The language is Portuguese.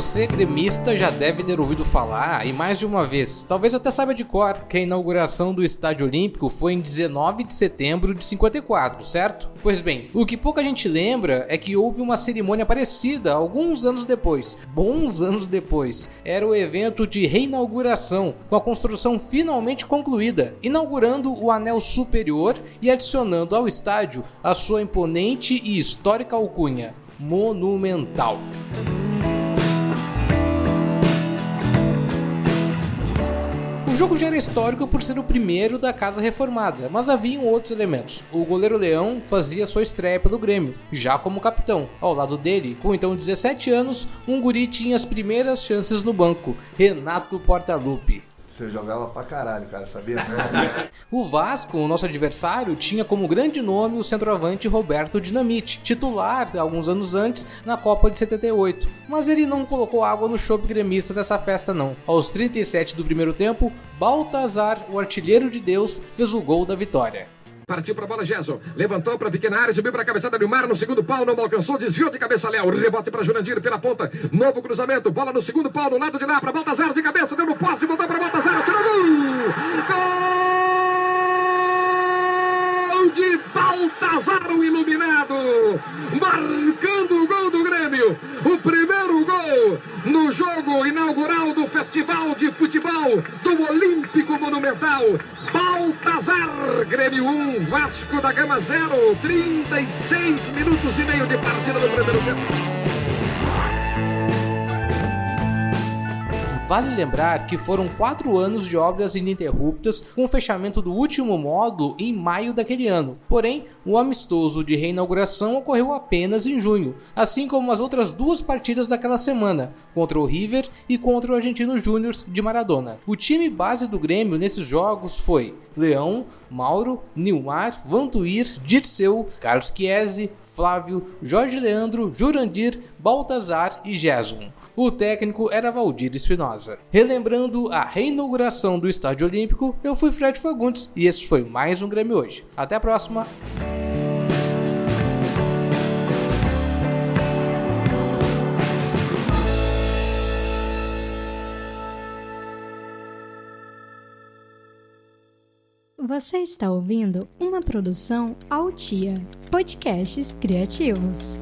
Você, gremista, já deve ter ouvido falar, e mais de uma vez, talvez até saiba de cor, que a inauguração do Estádio Olímpico foi em 19 de setembro de 54, certo? Pois bem, o que pouca gente lembra é que houve uma cerimônia parecida alguns anos depois, bons anos depois. Era o evento de reinauguração, com a construção finalmente concluída, inaugurando o anel superior e adicionando ao estádio a sua imponente e histórica alcunha, Monumental. Jogo já era histórico por ser o primeiro da casa reformada, mas haviam outros elementos. O goleiro Leão fazia sua estreia pelo Grêmio, já como capitão. Ao lado dele, com então 17 anos, um guri tinha as primeiras chances no banco, Renato Portaluppi. Você jogava pra caralho, cara, sabia? o Vasco, o nosso adversário, tinha como grande nome o centroavante Roberto Dinamite, titular alguns anos antes na Copa de 78. Mas ele não colocou água no chope gremista dessa festa não. Aos 37 do primeiro tempo, Baltazar, o artilheiro de Deus, fez o gol da vitória. Partiu para a bola Gerson. Levantou para a pequena área, subiu para a cabeçada do Mar no segundo pau, não alcançou, desviou de cabeça Léo. Rebote para Jurandir pela ponta. Novo cruzamento. Bola no segundo pau, no lado de lá para Baltazar de cabeça, deu no poste, voltou para Baltazar, tirou gol! Gol de Baltazar, o iluminado, marcando o gol do Grêmio. O primeiro gol no jogo inaugural do Festival de Futebol do Olímpico Monumental. Baltazar, Grêmio 1, Vasco da Gama 0, 36 minutos e meio de partida do primeiro tempo. Vale lembrar que foram quatro anos de obras ininterruptas, com o fechamento do último módulo em maio daquele ano. Porém, o amistoso de reinauguração ocorreu apenas em junho, assim como as outras duas partidas daquela semana, contra o River e contra o Argentino Júnior de Maradona. O time base do Grêmio nesses jogos foi Leão, Mauro, Nilmar, Vantuir, Dirceu, Carlos Chiesi, Flávio, Jorge Leandro, Jurandir, Baltazar e Jason. O técnico era Valdir Espinosa. Relembrando a reinauguração do Estádio Olímpico, eu fui Fred Fagundes e esse foi mais um Grêmio hoje. Até a próxima! Você está ouvindo uma produção Altia, podcasts criativos.